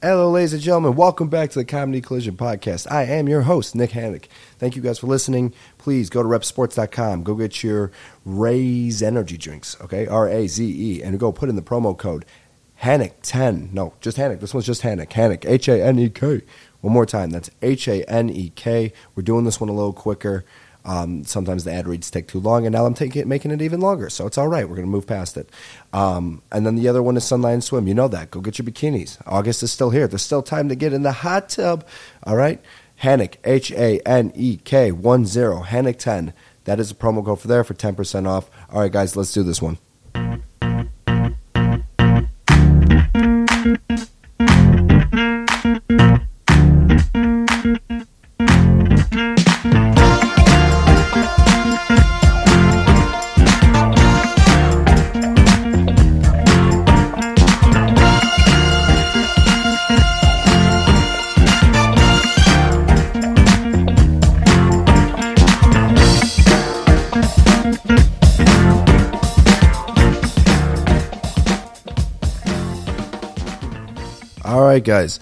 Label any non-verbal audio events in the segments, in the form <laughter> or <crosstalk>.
Hello, ladies and gentlemen. Welcome back to the Comedy Collision Podcast. I am your host, Nick Hanek. Thank you guys for listening. Please go to repsports.com. Go get your Raze energy drinks, okay? R A Z E. And go put in the promo code Hanek10. No, just Hanek. This one's just Hanek. Hanek. H A N E K. One more time. That's H A N E K. We're doing this one a little quicker. Um, sometimes the ad reads take too long, and now I'm taking it, making it even longer. So it's all right. We're going to move past it. Um, and then the other one is Sunlight Swim. You know that. Go get your bikinis. August is still here. There's still time to get in the hot tub. All right. Hanek, H A N E K 1 0, Hanek 10. That is a promo code for there for 10% off. All right, guys, let's do this one. Right, guys,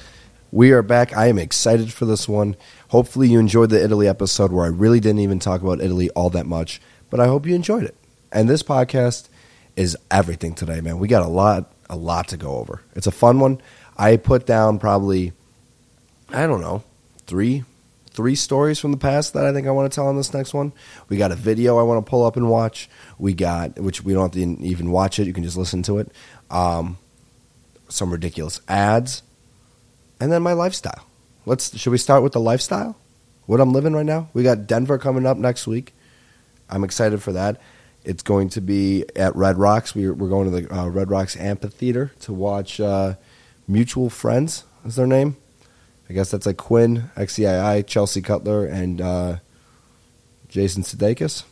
we are back. I am excited for this one. Hopefully, you enjoyed the Italy episode where I really didn't even talk about Italy all that much, but I hope you enjoyed it. And this podcast is everything today, man. We got a lot, a lot to go over. It's a fun one. I put down probably, I don't know, three, three stories from the past that I think I want to tell on this next one. We got a video I want to pull up and watch. We got, which we don't have to even watch it. You can just listen to it. Um, some ridiculous ads, and then my lifestyle. Let's should we start with the lifestyle? What I'm living right now? We got Denver coming up next week. I'm excited for that. It's going to be at Red Rocks. We're, we're going to the uh, Red Rocks Amphitheater to watch uh, Mutual Friends. Is their name? I guess that's like Quinn, XCII, Chelsea Cutler, and uh, Jason Sudeikis.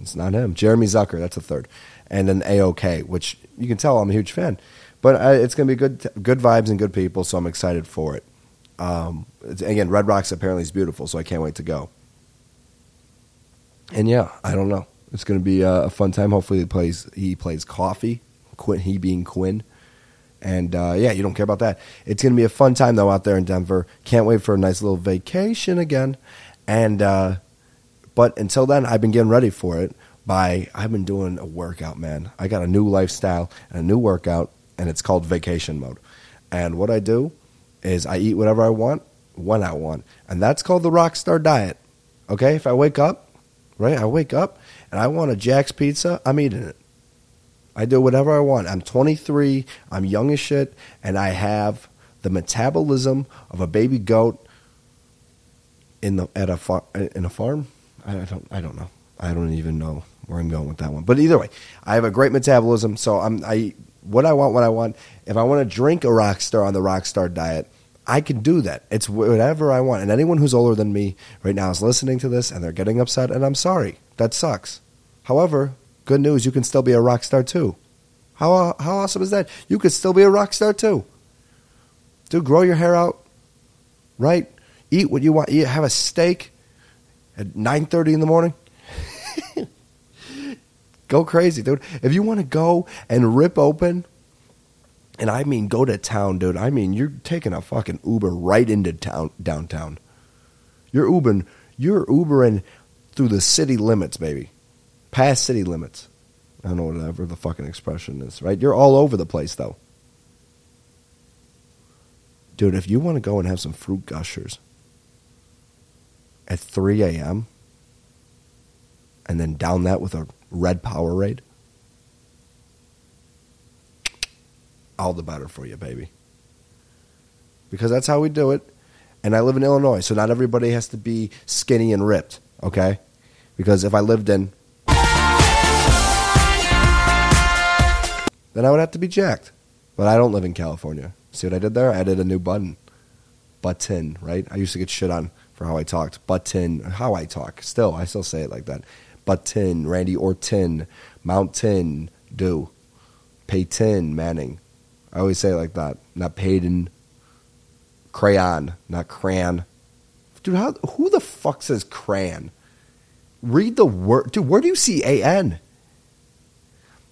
It's not him. Jeremy Zucker. That's a third, and then ayokay, which you can tell I'm a huge fan. But uh, it's going to be good, good vibes and good people, so I'm excited for it. Um, again, Red Rocks apparently is beautiful, so I can't wait to go. And yeah, I don't know. It's going to be a, a fun time. Hopefully, he plays he plays coffee. Quinn, he being Quinn. And uh, yeah, you don't care about that. It's going to be a fun time though out there in Denver. Can't wait for a nice little vacation again. And uh, but until then, I've been getting ready for it by I've been doing a workout, man. I got a new lifestyle and a new workout, and it's called vacation mode. And what I do is I eat whatever I want when I want, and that's called the Rockstar diet. Okay, if I wake up, right, I wake up and I want a Jack's pizza, I'm eating it. I do whatever I want. I'm 23. I'm young as shit, and I have the metabolism of a baby goat in the at a far, in a farm. I don't I don't know. I don't even know where I'm going with that one. But either way, I have a great metabolism, so I'm I what I want what I want. If I want to drink a Rockstar on the Rockstar diet, I can do that. It's whatever I want. And anyone who's older than me right now is listening to this and they're getting upset, and I'm sorry. That sucks. However, good news, you can still be a rock star too. How how awesome is that? You could still be a rock star too. Dude, grow your hair out, right? Eat what you want. Eat, have a steak at nine thirty in the morning. Go crazy, dude. If you want to go and rip open, and I mean go to town, dude. I mean you're taking a fucking Uber right into town downtown. You're Ubering, you're Ubering through the city limits, baby past city limits. I don't know whatever the fucking expression is, right? You're all over the place, though. Dude, if you want to go and have some fruit gushers at 3 a.m. and then down that with a red Powerade, all the better for you, baby. Because that's how we do it. And I live in Illinois, so not everybody has to be skinny and ripped, okay? Because if I lived in then I would have to be jacked. But I don't live in California. See what I did there? I added a new button. Button, right? I used to get shit on for how I talked. Button, how I talk. Still, I still say it like that. Button, Randy Orton, Mountain, Dew. Peyton Manning. I always say it like that. Not Peyton. Crayon, not crayon. Dude, how, who the fuck says crayon? Read the word. Dude, where do you see A-N?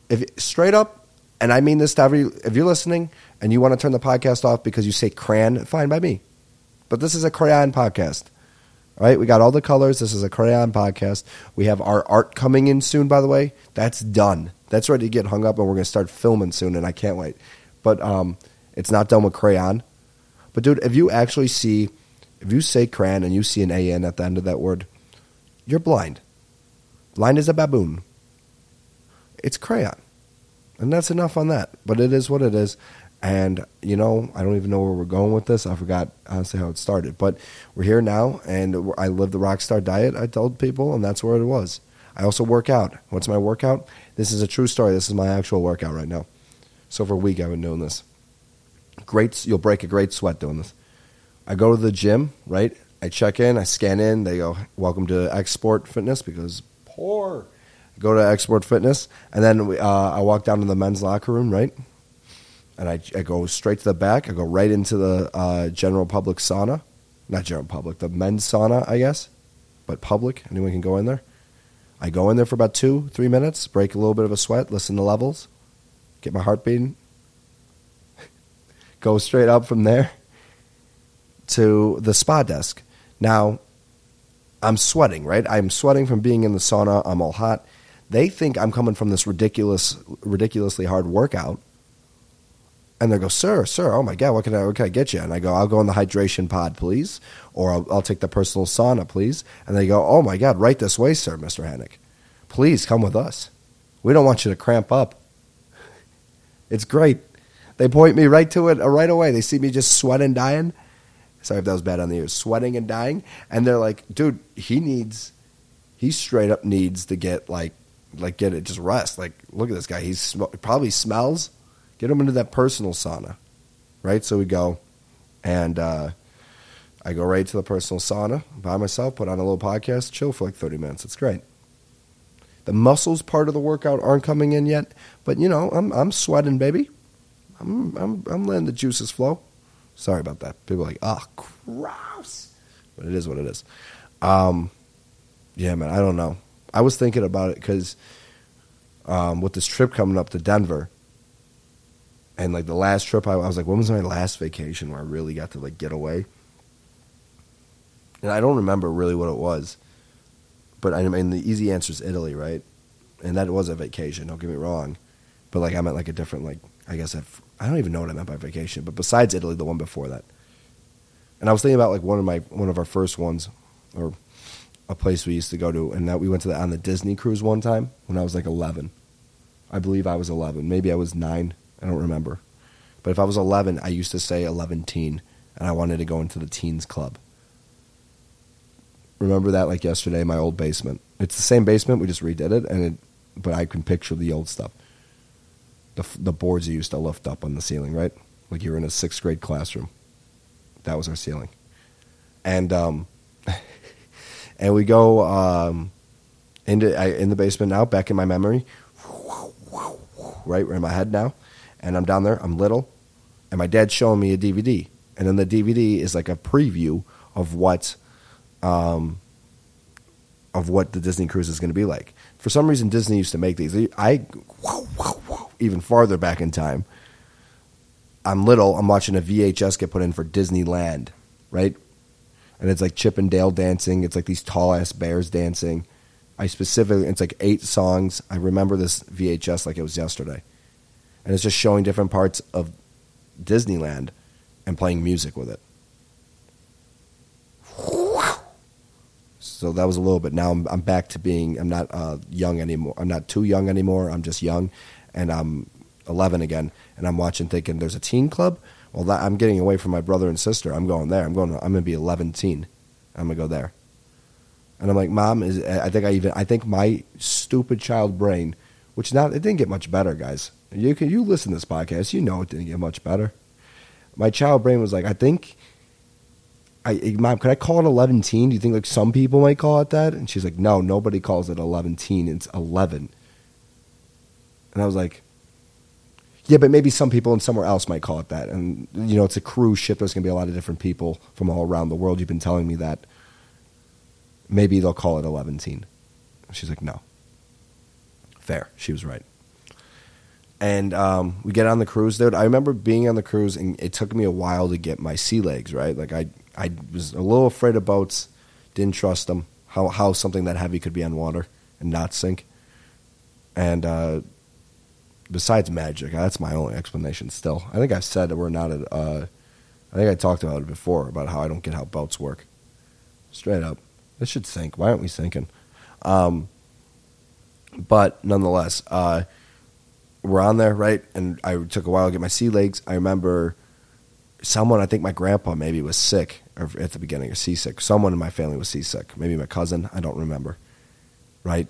If straight up, And I mean this to every, if you're listening and you want to turn the podcast off because you say crayon, fine by me. But this is a crayon podcast. Right, we got all the colors. This is a crayon podcast. We have our art coming in soon, by the way. That's done. That's ready to get hung up, and we're going to start filming soon, and I can't wait. But um, it's not done with crayon. But, dude, if you actually see, if you say crayon and you see an AN at the end of that word, you're blind. Blind as a baboon. It's crayon. And that's enough on that. But it is what it is. And, you know, I don't even know where we're going with this. I forgot honestly how it started. But we're here now, and I live the Rockstar diet, I told people, and that's where it was. I also work out. What's my workout? This is a true story. This is my actual workout right now. So for a week, I've been doing this. Great, you'll break a great sweat doing this. I go to the gym, right? I check in, I scan in. They go, "Welcome to XSport Fitness," because poor. I go to XSport Fitness, and then we, uh, I walk down to the men's locker room, right? And I, I go straight to the back. I go right into the uh, general public sauna, not general public, the men's sauna, I guess, but public. Anyone can go in there. I go in there for about two, three minutes, break a little bit of a sweat, listen to levels, get my heart beating, <laughs> go straight up from there to the spa desk. Now, I'm sweating, right? I'm sweating from being in the sauna. I'm all hot. They think I'm coming from this ridiculous, ridiculously hard workout. And they go, sir, sir, oh my God, what can I, what can I get you? And I go, I'll go in the hydration pod, please. Or I'll, I'll take the personal sauna, please. And they go, oh my God, right this way, sir, Mr. Hanek. Please come with us. We don't want you to cramp up. <laughs> It's great. They point me right to it uh, right away. They see me just sweating, dying. Sorry if that was bad on the ears. Sweating and dying. And they're like, dude, he needs, he straight up needs to get like, like get it, just rest. Like, look at this guy. He's probably smells. Get them into that personal sauna, right? So we go, and uh, I go right to the personal sauna by myself, put on a little podcast, chill for like 30 minutes. It's great. The muscles part of the workout aren't coming in yet, but you know, I'm I'm sweating, baby. I'm I'm I'm letting the juices flow. Sorry about that. People are like, oh, gross. But it is what it is. Um, yeah, man, I don't know. I was thinking about it because um, with this trip coming up to Denver, and like the last trip, I, I was like, when was my last vacation where I really got to like get away? And I don't remember really what it was, but I mean the easy answer is Italy, right? And that was a vacation. Don't get me wrong, but like I meant like a different like I guess I've, I don't even know what I meant by vacation, but besides Italy, the one before that. And I was thinking about like one of my one of our first ones, or a place we used to go to, and that we went to the, on the Disney cruise one time when I was like eleven. I believe I was eleven. Maybe I was nine. I don't remember. But if I was eleven, I used to say eleven teen, and I wanted to go into the teens club. Remember that like yesterday, my old basement. It's the same basement. We just redid it, and it, but I can picture the old stuff the the boards you used to lift up on the ceiling, right? Like you were in a sixth grade classroom. That was our ceiling, and um, <laughs> and we go um, into I, in the basement now, back in my memory, right, we're in my head now, and I'm down there. I'm little, and my dad's showing me a DVD, and then the DVD is like a preview of what, um, of what the Disney cruise is going to be like. For some reason, Disney used to make these. I even farther back in time. I'm little. I'm watching a VHS get put in for Disneyland, right? And it's like Chip and Dale dancing. It's like these tall ass bears dancing. I specifically, it's like eight songs. I remember this VHS like it was yesterday. And it's just showing different parts of Disneyland and playing music with it. So that was a little bit. Now I'm, I'm back to being. I'm not uh, young anymore. I'm not too young anymore. I'm just young, and I'm 11 again, and I'm watching thinking there's a teen club. Well, that, I'm getting away from my brother and sister. I'm going there. I'm going. I'm to be 11 teen. I'm going to go there. And I'm like, Mom, is I think I even I think my stupid child brain, which not it didn't get much better, guys. You can you listen to this podcast, you know it didn't get much better. My child brain was like, I think I, eh, Mom, could I call it 11 teen? Do you think like some people might call it that? And she's like, No, nobody calls it 11 teen. It's 11. And I was like, yeah, but maybe some people and somewhere else might call it that. And, you know, it's a cruise ship. There's going to be a lot of different people from all around the world. You've been telling me that. Maybe they'll call it 11 teen. She's like, no. Fair. She was right. And um, we get on the cruise, dude. I remember being on the cruise, and it took me a while to get my sea legs right. Like I, I was a little afraid of boats, didn't trust them. How how something that heavy could be on water and not sink. And uh, besides magic, that's my only explanation. Still, I think I've said that we're not at. Uh, I think I talked about it before about how I don't get how boats work. Straight up, this should sink. Why aren't we sinking? Um, but nonetheless, uh, we're on there, right? And I took a while to get my sea legs. I remember someone, I think my grandpa maybe was sick at the beginning or seasick. Someone in my family was seasick. Maybe my cousin. I don't remember, right?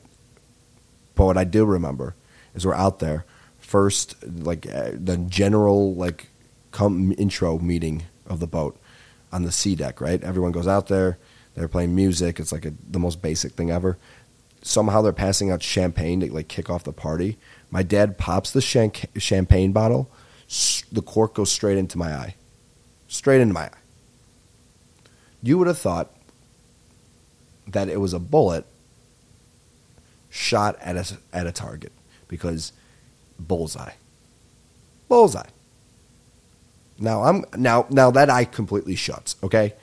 But what I do remember is we're out there first, like uh, the general like come intro meeting of the boat on the sea deck, right? Everyone goes out there. They're playing music. It's like a, the most basic thing ever. Somehow they're passing out champagne to like kick off the party. My dad pops the champagne bottle. The cork goes straight into my eye. Straight into my eye. You would have thought that it was a bullet shot at a, at a target because bullseye. Bullseye. Now I'm now now that eye completely shuts, okay?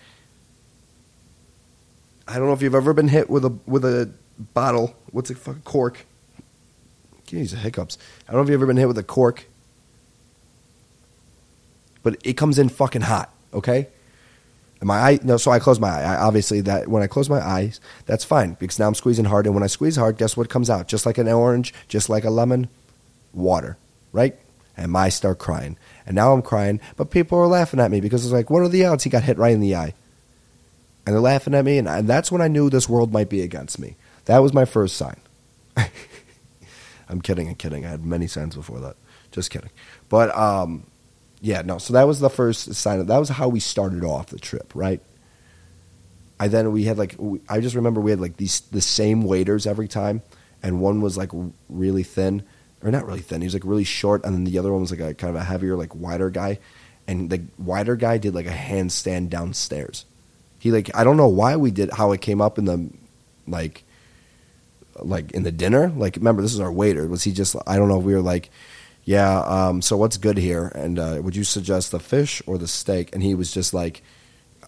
I don't know if you've ever been hit with a with a bottle, what's it fucking cork Jeez, hiccups. I don't know if you've ever been hit with a cork, but it comes in fucking hot. Okay. And my eye, no, so I close my eye. I, obviously, that when I close my eyes, that's fine because now I'm squeezing hard. And when I squeeze hard, guess what comes out? Just like an orange, just like a lemon, water, right? And I start crying. And now I'm crying, but people are laughing at me because it's like, what are the odds he got hit right in the eye? And they're laughing at me, and, and that's when I knew this world might be against me. That was my first sign. <laughs> I'm kidding. I'm kidding. I had many signs before that. Just kidding. But um, yeah, no. So that was the first sign. That was how we started off the trip, right? I then we had like I just remember we had like these the same waiters every time, and one was like really thin, or not really thin. He was like really short, and then the other one was like a kind of a heavier, like wider guy, and the wider guy did like a handstand downstairs. He like I don't know why we did how it came up in the like like in the dinner? Like, remember, this is our waiter. Was he just? I don't know. if We were like, yeah. Um, so what's good here? And uh, would you suggest the fish or the steak? And he was just like,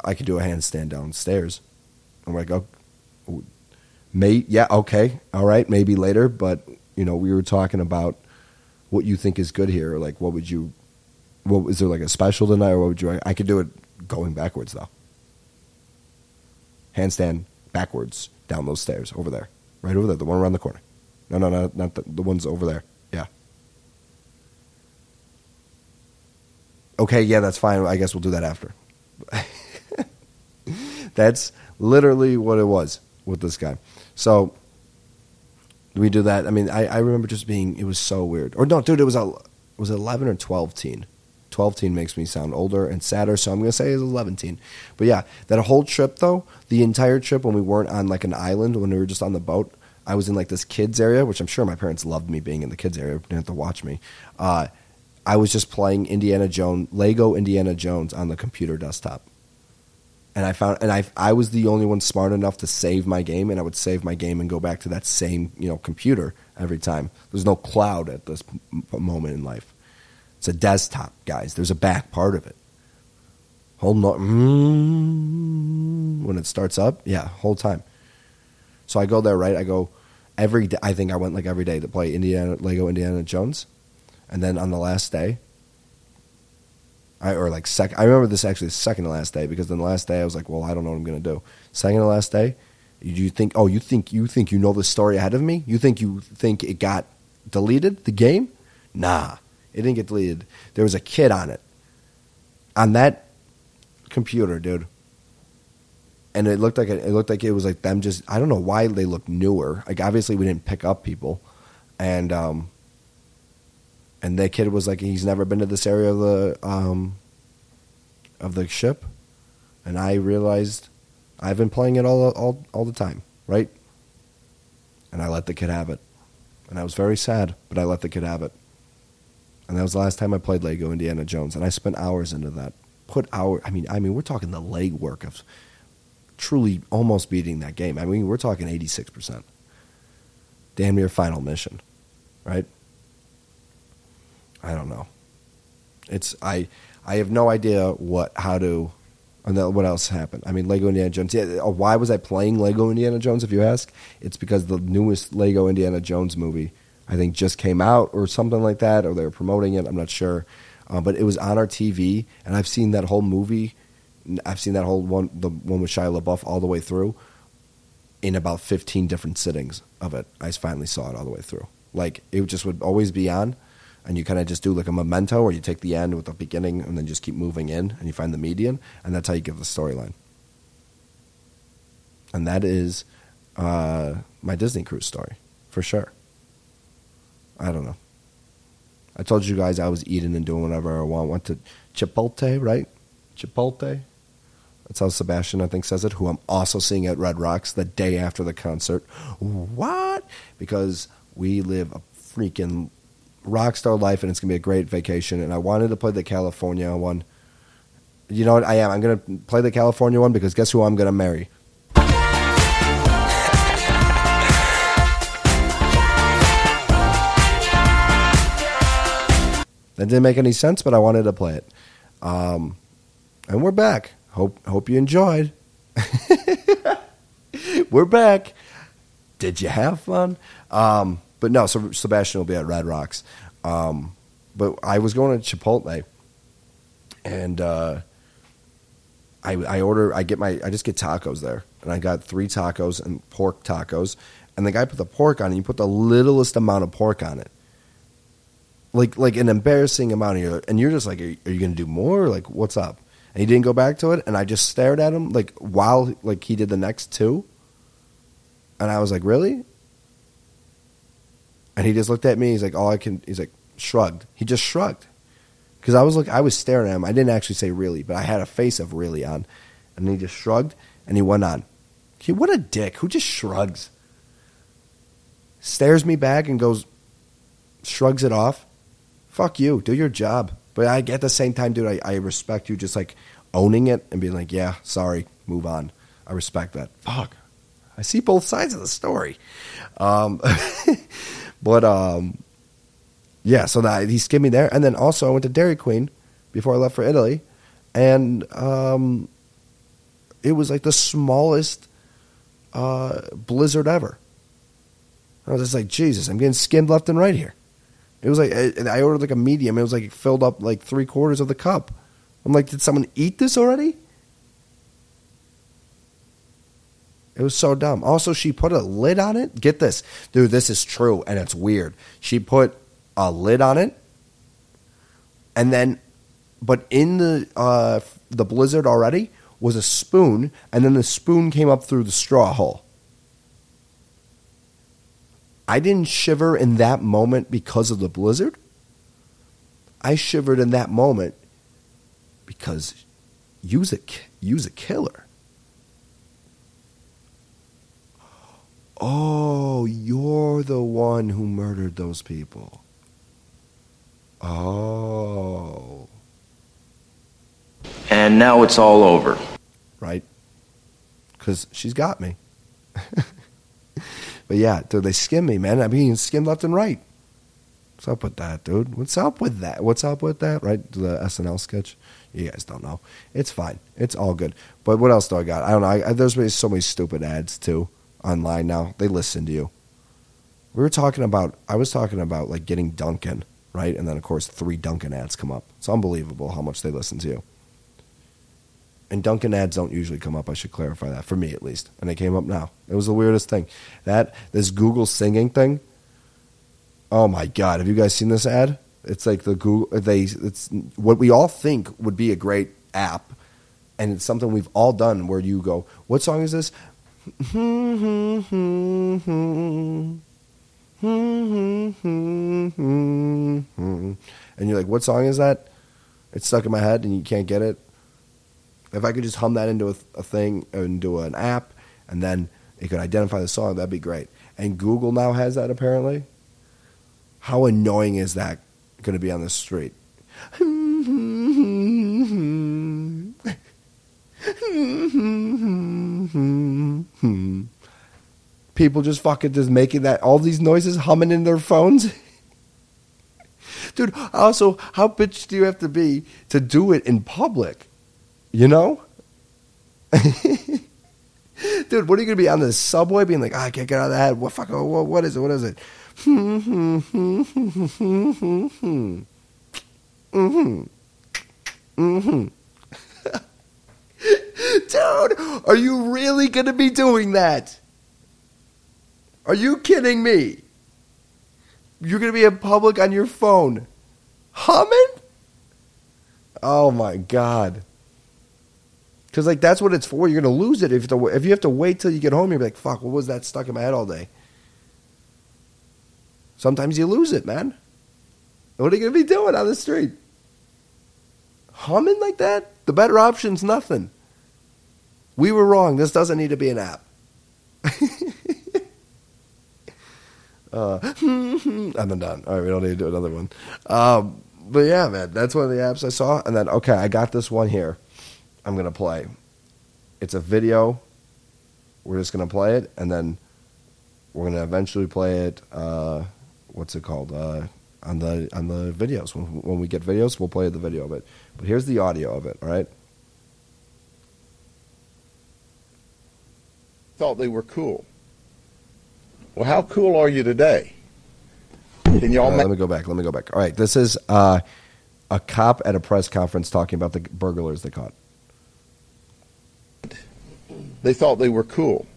I could do a handstand downstairs. And I'm like, oh, mate, yeah, okay, all right, maybe later. But you know, we were talking about what you think is good here. Like, what would you? What is there like a special tonight, or what would you? I could do it going backwards though. Handstand backwards down those stairs over there. Right over there, the one around the corner. No, no, no, not the, the ones over there. Yeah. Okay, yeah, that's fine. I guess we'll do that after. <laughs> that's literally what it was with this guy. So we do that. I mean, I, I remember just being, it was so weird. Or no, dude, it was a, was it 11 or 12 teen? 12 teen makes me sound older and sadder, so I'm going to say it's 11 teen. But yeah, that whole trip though, the entire trip when we weren't on like an island, when we were just on the boat, I was in like this kids area, which I'm sure my parents loved me being in the kids area, didn't have to watch me. Uh, I was just playing Indiana Jones, Lego Indiana Jones on the computer desktop. And I found, and I, I was the only one smart enough to save my game, and I would save my game and go back to that same, you know, computer every time. There's no cloud at this moment in life. It's a desktop, guys. There's a back part of it. Hold on. Mm, when it starts up, yeah, whole time. So I go there, right? I go every day. I think I went like every day to play Indiana Lego Indiana Jones, and then on the last day, I or like second. I remember this actually second to last day because then the last day I was like, well, I don't know what I'm gonna do. Second to last day, you think? Oh, you think you think you know the story ahead of me? You think you think it got deleted the game? Nah. It didn't get deleted. There was a kid on it. On that computer, dude. And it looked like it, it looked like it was like them just I don't know why they looked newer. Like obviously we didn't pick up people. And um and that kid was like he's never been to this area of the um of the ship. And I realized I've been playing it all all all the time, right? And I let the kid have it. And I was very sad, but I let the kid have it. And that was the last time I played Lego Indiana Jones, and I spent hours into that. Put hour. I mean, I mean, we're talking the legwork of truly almost beating that game. I mean, we're talking eighty six percent. Damn near final mission, right? I don't know. It's I I have no idea what how to and then what else happened? I mean, Lego Indiana Jones. Yeah, uh, why was I playing Lego Indiana Jones? If you ask, it's because the newest Lego Indiana Jones movie, I think, just came out or something like that, or they were promoting it. I'm not sure, uh, but it was on our TV, and I've seen that whole movie. I've seen that whole one, the one with Shia LaBeouf, all the way through, in about 15 different sittings of it. I finally saw it all the way through. Like it just would always be on, and you kind of just do like a memento where you take the end with the beginning and then just keep moving in and you find the median and that's how you give the storyline and that is uh, my disney cruise story for sure i don't know i told you guys i was eating and doing whatever i want went to chipotle right chipotle that's how sebastian i think says it who i'm also seeing at red rocks the day after the concert what because we live a freaking rock star life, and it's gonna be a great vacation. And I wanted to play the California one. You know what? I am. I'm gonna play the California one because guess who I'm gonna marry? That didn't make any sense, but I wanted to play it. Um, and we're back. Hope hope you enjoyed. <laughs> we're back. Did you have fun? Um, but no, so Sebastian will be at Red Rocks. Um, but I was going to Chipotle, and uh, I I order I get my I just get tacos there, and I got three tacos and pork tacos, and the guy put the pork on, and you put the littlest amount of pork on it, like like an embarrassing amount of your, and you're just like, are, are you going to do more? Like, what's up? And he didn't go back to it, and I just stared at him like while like he did the next two, and I was like, really? And he just looked at me. He's like, "All I can." He's like, shrugged. He just shrugged because I was like, I was staring at him. I didn't actually say really, but I had a face of really on, and he just shrugged and he went on. He, what a dick! Who just shrugs? Stares me back and goes, shrugs it off. Fuck you. Do your job. But I at the same time, dude, I, I respect you just like owning it and being like, yeah, sorry, move on. I respect that. Fuck. I see both sides of the story. Um, <laughs> But um, yeah, so that he skimmed me there, and then also I went to Dairy Queen before I left for Italy, and um, it was like the smallest uh, blizzard ever. I was just like, Jesus, I'm getting skimmed left and right here. It was like I ordered like a medium. It was like it filled up like three quarters of the cup. I'm like, did someone eat this already? It was so dumb. Also, she put a lid on it. Get this, dude. This is true, and it's weird. She put a lid on it, and then, but in the uh, the blizzard already was a spoon, and then the spoon came up through the straw hole. I didn't shiver in that moment because of the blizzard. I shivered in that moment because use a use a killer. Oh, you're the one who murdered those people. Oh. And now it's all over. Right? Because she's got me. <laughs> but yeah, dude, they skim me, man. I'm being skimmed left and right. What's up with that, dude? What's up with that? What's up with that? Right? The SNL sketch. You guys don't know. It's fine. It's all good. But what else do I got? I don't know. I, there's so many stupid ads too online now. They listen to you. We were talking about, I was talking about like getting Dunkin' right? And then, of course, three Dunkin' ads come up. It's unbelievable how much they listen to you. And Dunkin' ads don't usually come up. I should clarify that for me at least. And they came up now. It was the weirdest thing. That this Google singing thing. Oh my god! Have you guys seen this ad? It's like the Google. They it's what we all think would be a great app, and it's something we've all done. Where you go, "What song is this?" and you're like, what song is that? It's stuck in my head and you can't get it. If I could just hum that into a, a thing, into an app, and then it could identify the song, that'd be great. And Google now has that apparently. How annoying is that going to be on the street? People just fucking just making that all these noises humming in their phones. <laughs> dude. Also, how bitch do you have to be to do it in public? You know, <laughs> dude. What are you gonna be on the subway being like, oh, I can't get out of the head. What fuck? What, what is it? What is it? mm-hmm. <laughs> Mm-hmm. Dude, are you really going to be doing that? Are you kidding me? You're going to be in public on your phone humming? Oh my god. Cuz like that's what it's for. You're to lose it if you, if you have to wait till you get home you're like, "Fuck, what was that stuck in my head all day?" Sometimes you lose it, man. What are you to be doing on the street? Humming like that? The better option's nothing. We were wrong. This doesn't need to be an app. <laughs> uh, <laughs> I'm done. All right, we don't need to do another one. Um, but yeah, man, that's one of the apps I saw. And then, okay, I got this one here. I'm going to play. It's a video. We're just going to play it, and then we're going to eventually play it. Uh, what's it called? Uh, on the on the videos. When, when we get videos, we'll play the video of it. But here's the audio of it. All right. thought they were cool. Well, how cool are you today? Can y'all uh, let me go back. Let me go back. All right, this is uh, a cop at a press conference talking about the burglars they caught. They thought they were cool.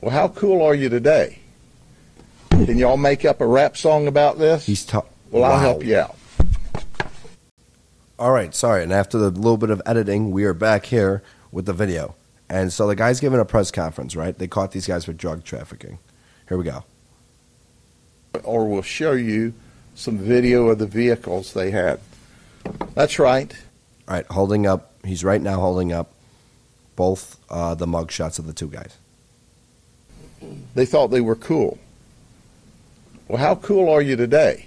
Well, how cool are you today? Can y'all make up a rap song about this? He's ta- Well, wow. I'll help you out. All right, sorry. And after the little bit of editing, we are back here with the video. And so the guy's giving a press conference, right? They caught these guys for drug trafficking. Here we go. Or we'll show you some video of the vehicles they had. That's right. All right, holding up. He's right now holding up both uh, the mug shots of the two guys. They thought they were cool. Well, how cool are you today?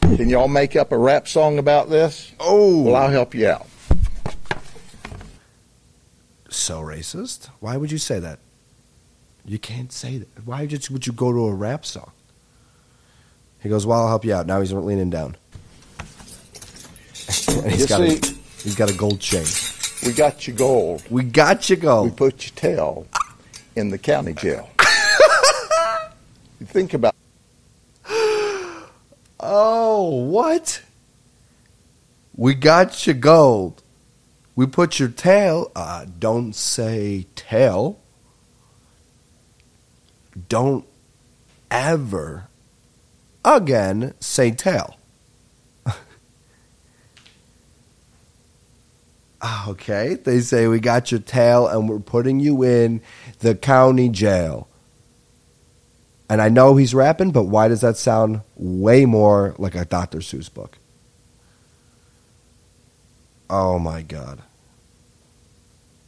Can y'all make up a rap song about this? Oh. Well, I'll help you out so racist. Why would you say that? You can't say that. Why would you, would you go to a rap song? He goes, "Well, I'll help you out." Now he's leaning down, <laughs> and he's you got see, a, he's got a gold chain. We got your gold. We got your gold. We put your tail in the county jail. <laughs> you think about. Oh, what? We got your gold. We put your tail, uh, don't say tail. Don't ever again say tail. Ah, okay, they say we got your tail and we're putting you in the county jail. And I know he's rapping, but why does that sound way more like a Dr. Seuss book? Oh my God.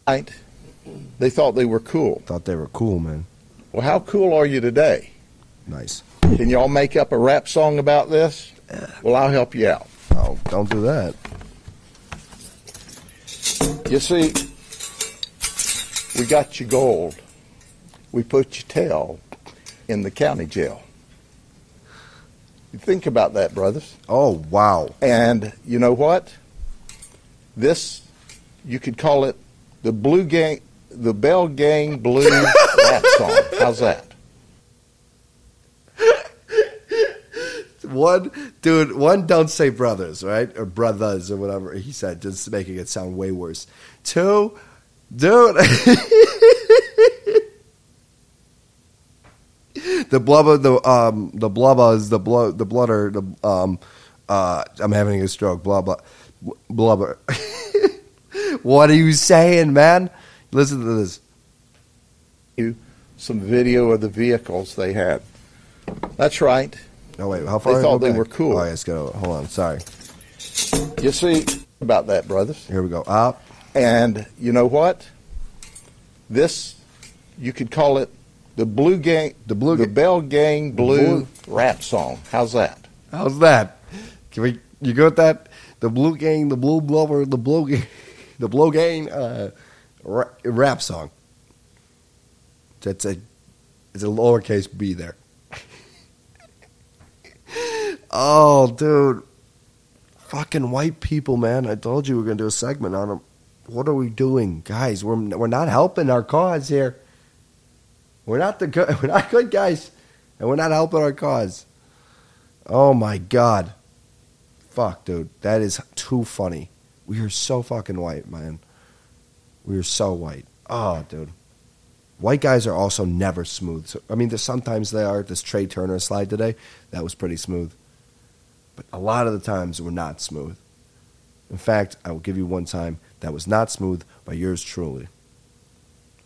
Right. They thought they were cool. Thought they were cool, man. Well, how cool are you today? Nice. Can y'all make up a rap song about this? Well, I'll help you out. Oh, don't do that. You see, we got you gold. We put your tail in the county jail. You think about that, brothers. Oh, wow. And you know what? This, you could call it the Blue Gang, the Bell Gang Blue <laughs> rap song. How's that? One, dude, one, don't say brothers, right? Or brothers, or whatever he said, just making it sound way worse. Two, dude. <laughs> the blubber, the um, the blubber is the blood, the blooder, the um, uh, I'm having a stroke. Blah blah, blubber. <laughs> what are you saying, man? Listen to this. You some video of the vehicles they had. That's right. Oh wait, how far? They thought they back? were cool. Oh, let's go. Hold on. Sorry. You see about that, brothers. Here we go. Up. And you know what? This you could call it the blue gang, the blue, the Bell Gang blue, blue rap song. How's that? How's that? Can we? You got that? The blue gang, the blue blower, the blue gang <laughs> the blue Gang uh, rap song. That's a it's a lowercase b there. Oh, dude. Fucking white people, man. I told you we are going to do a segment on them. What are we doing? Guys, we're, we're not helping our cause here. We're not the good, <laughs> we're not good guys, and we're not helping our cause. Oh my god, fuck, dude, that is too funny. We are so fucking white, man. We are so white. Oh, dude. White guys are also never smooth. So, I mean, sometimes they are. This Trea Turner slide today, that was pretty smooth. But a lot of the times we're not smooth. In fact, I will give you one time that was not smooth by yours truly.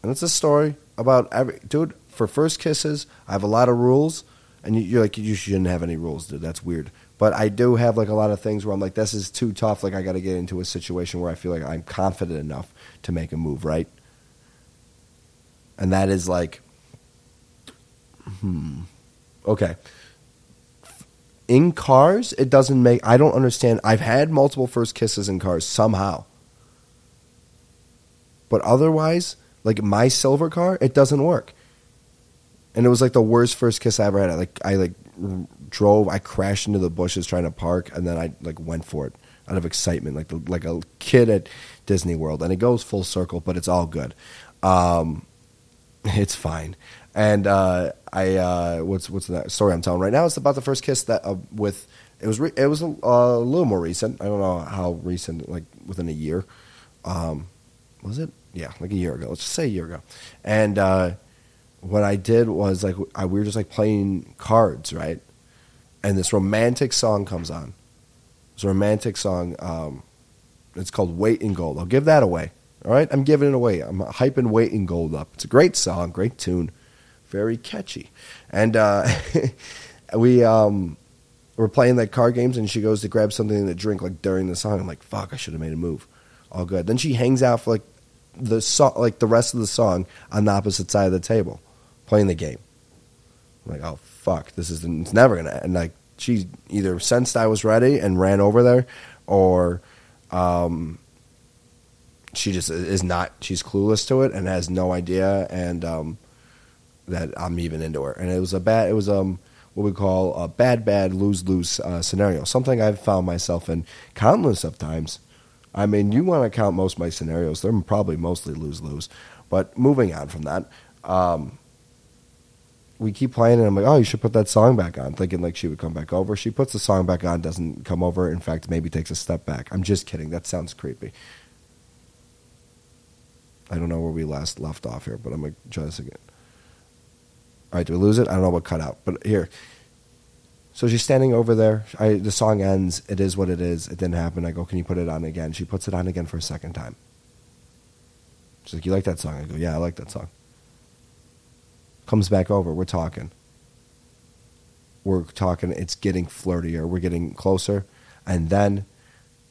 And it's a story about every dude. For first kisses, I have a lot of rules, and you're like, you shouldn't have any rules, dude. That's weird. But I do have like a lot of things where I'm like, this is too tough. Like I got to get into a situation where I feel like I'm confident enough to make a move, right? And that is like, hmm, okay. In cars, it doesn't make. I don't understand. I've had multiple first kisses in cars somehow, but otherwise, like my silver car, it doesn't work. And it was like the worst first kiss I ever had. I like I like drove, I crashed into the bushes trying to park, and then I like went for it out of excitement, like like a kid at Disney World. And it goes full circle, but it's all good. Um, <laughs> it's fine. And uh, I uh, what's what's that story I'm telling right now? It's about the first kiss that uh, with it was re- it was a, a, little more recent. I don't know how recent, like within a year. Um, was it? Yeah, like a year ago. Let's just say a year ago. And uh, what I did was like I, we were just like playing cards, right? And this romantic song comes on. It's a romantic song. Um, it's called "Weight in Gold." I'll give that away. All right, I'm giving it away. I'm hyping "Weight in Gold" up. It's a great song, great tune, very catchy. And uh, <laughs> we um, were playing like card games, and she goes to grab something to drink like during the song. I'm like, "Fuck, I should have made a move." All good. Then she hangs out for like the song, like the rest of the song, on the opposite side of the table playing the game. I'm like, oh fuck, this is it's never gonna end. Like she either sensed I was ready and ran over there, or um, she just is not. She's clueless to it and has no idea, and um, that I'm even into her. And it was a bad. It was um what we call a bad, bad lose lose uh, scenario. Something I've found myself in countless of times. I mean, you want to count most of my scenarios; they're probably mostly lose lose. But moving on from that, um, we keep playing, and I'm like, oh, you should put that song back on, thinking like she would come back over. She puts the song back on, doesn't come over. In fact, maybe takes a step back. I'm just kidding. That sounds creepy. I don't know where we last left off here, but I'm gonna try this again. All right, do we lose it? I don't know what cut out, but here. So she's standing over there. I, the song ends. It is what it is. It didn't happen. I go, can you put it on again? She puts it on again for a second time. She's like, you like that song? I go, yeah, I like that song comes back over. We're talking. We're talking. It's getting flirtier. We're getting closer, and then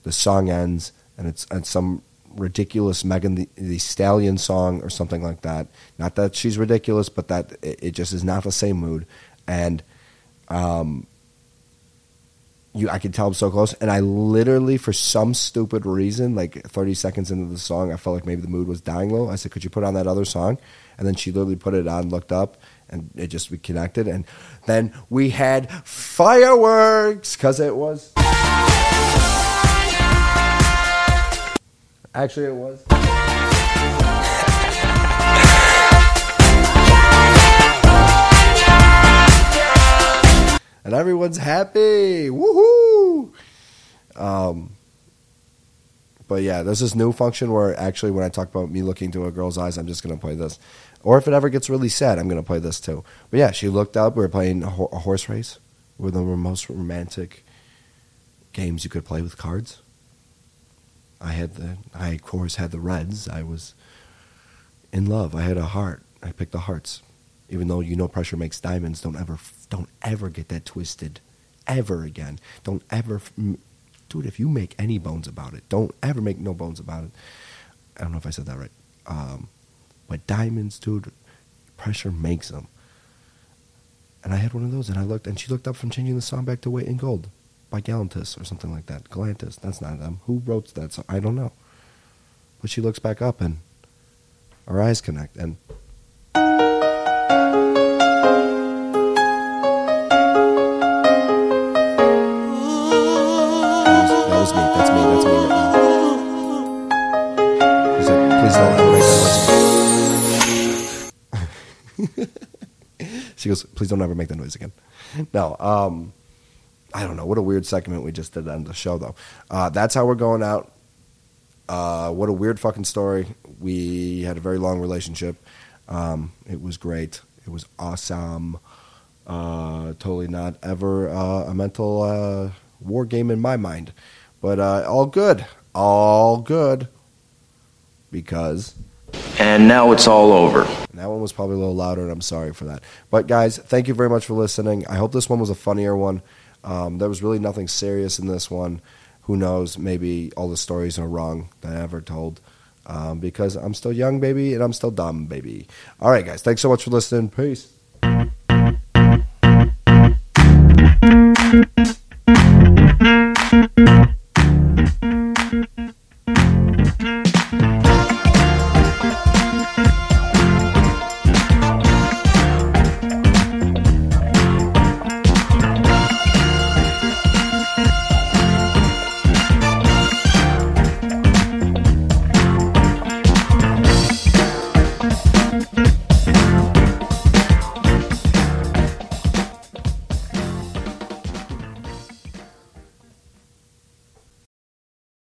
the song ends, and it's and some ridiculous Megan the, the, Stallion song or something like that. Not that she's ridiculous, but that it, it just is not the same mood. And um, you, I could tell I'm so close. And I literally, for some stupid reason, like 30 seconds into the song, I felt like maybe the mood was dying low. I said, "Could you put on that other song?" And then she literally put it on, looked up, and it just we connected. And then we had fireworks because it was. Actually, it was. and everyone's happy. Woohoo! Um, but yeah, there's this new function where actually, when I talk about me looking into a girl's eyes, I'm just to play this. Or if it ever gets really sad, I'm to play this too. But yeah, she looked up. We were playing a, horse race. One of the most romantic games you could play with cards. I had the, I of course had the reds. I was in love. I had a heart. I picked the hearts. Even though you know pressure makes diamonds, don't ever, don't ever get that twisted, ever again. Don't ever, dude. If you make any bones about it, don't ever make no bones about it. I don't know if I said that right. Um, but diamonds, dude, pressure makes them. And I had one of those, and I looked, and she looked up from changing the song back to "Weight in Gold" by Galantis or something like that. Galantis, that's not them. Who wrote that song? I don't know. But she looks back up and our eyes connect and That was me. That's me. That's me now. Please don't ever make that noise she goes, please don't ever make that noise again. No, um, I don't know. What a weird segment we just did on the show, though. Uh, that's how we're going out. Uh, what a weird fucking story. We had a very long relationship. Um, it was great. It was awesome. Uh, totally not ever uh, a mental uh, war game in my mind. But uh, all good. All good. Because And now it's all over. and that one was probably a little louder, and I'm sorry for that. But guys, thank you very much for listening. I hope this one was a funnier one. Um, there was really nothing serious in this one. Who knows? Maybe all the stories are wrong that I ever told. Um, because I'm still young, baby, and I'm still dumb, baby. All right, guys. Thanks so much for listening. Peace.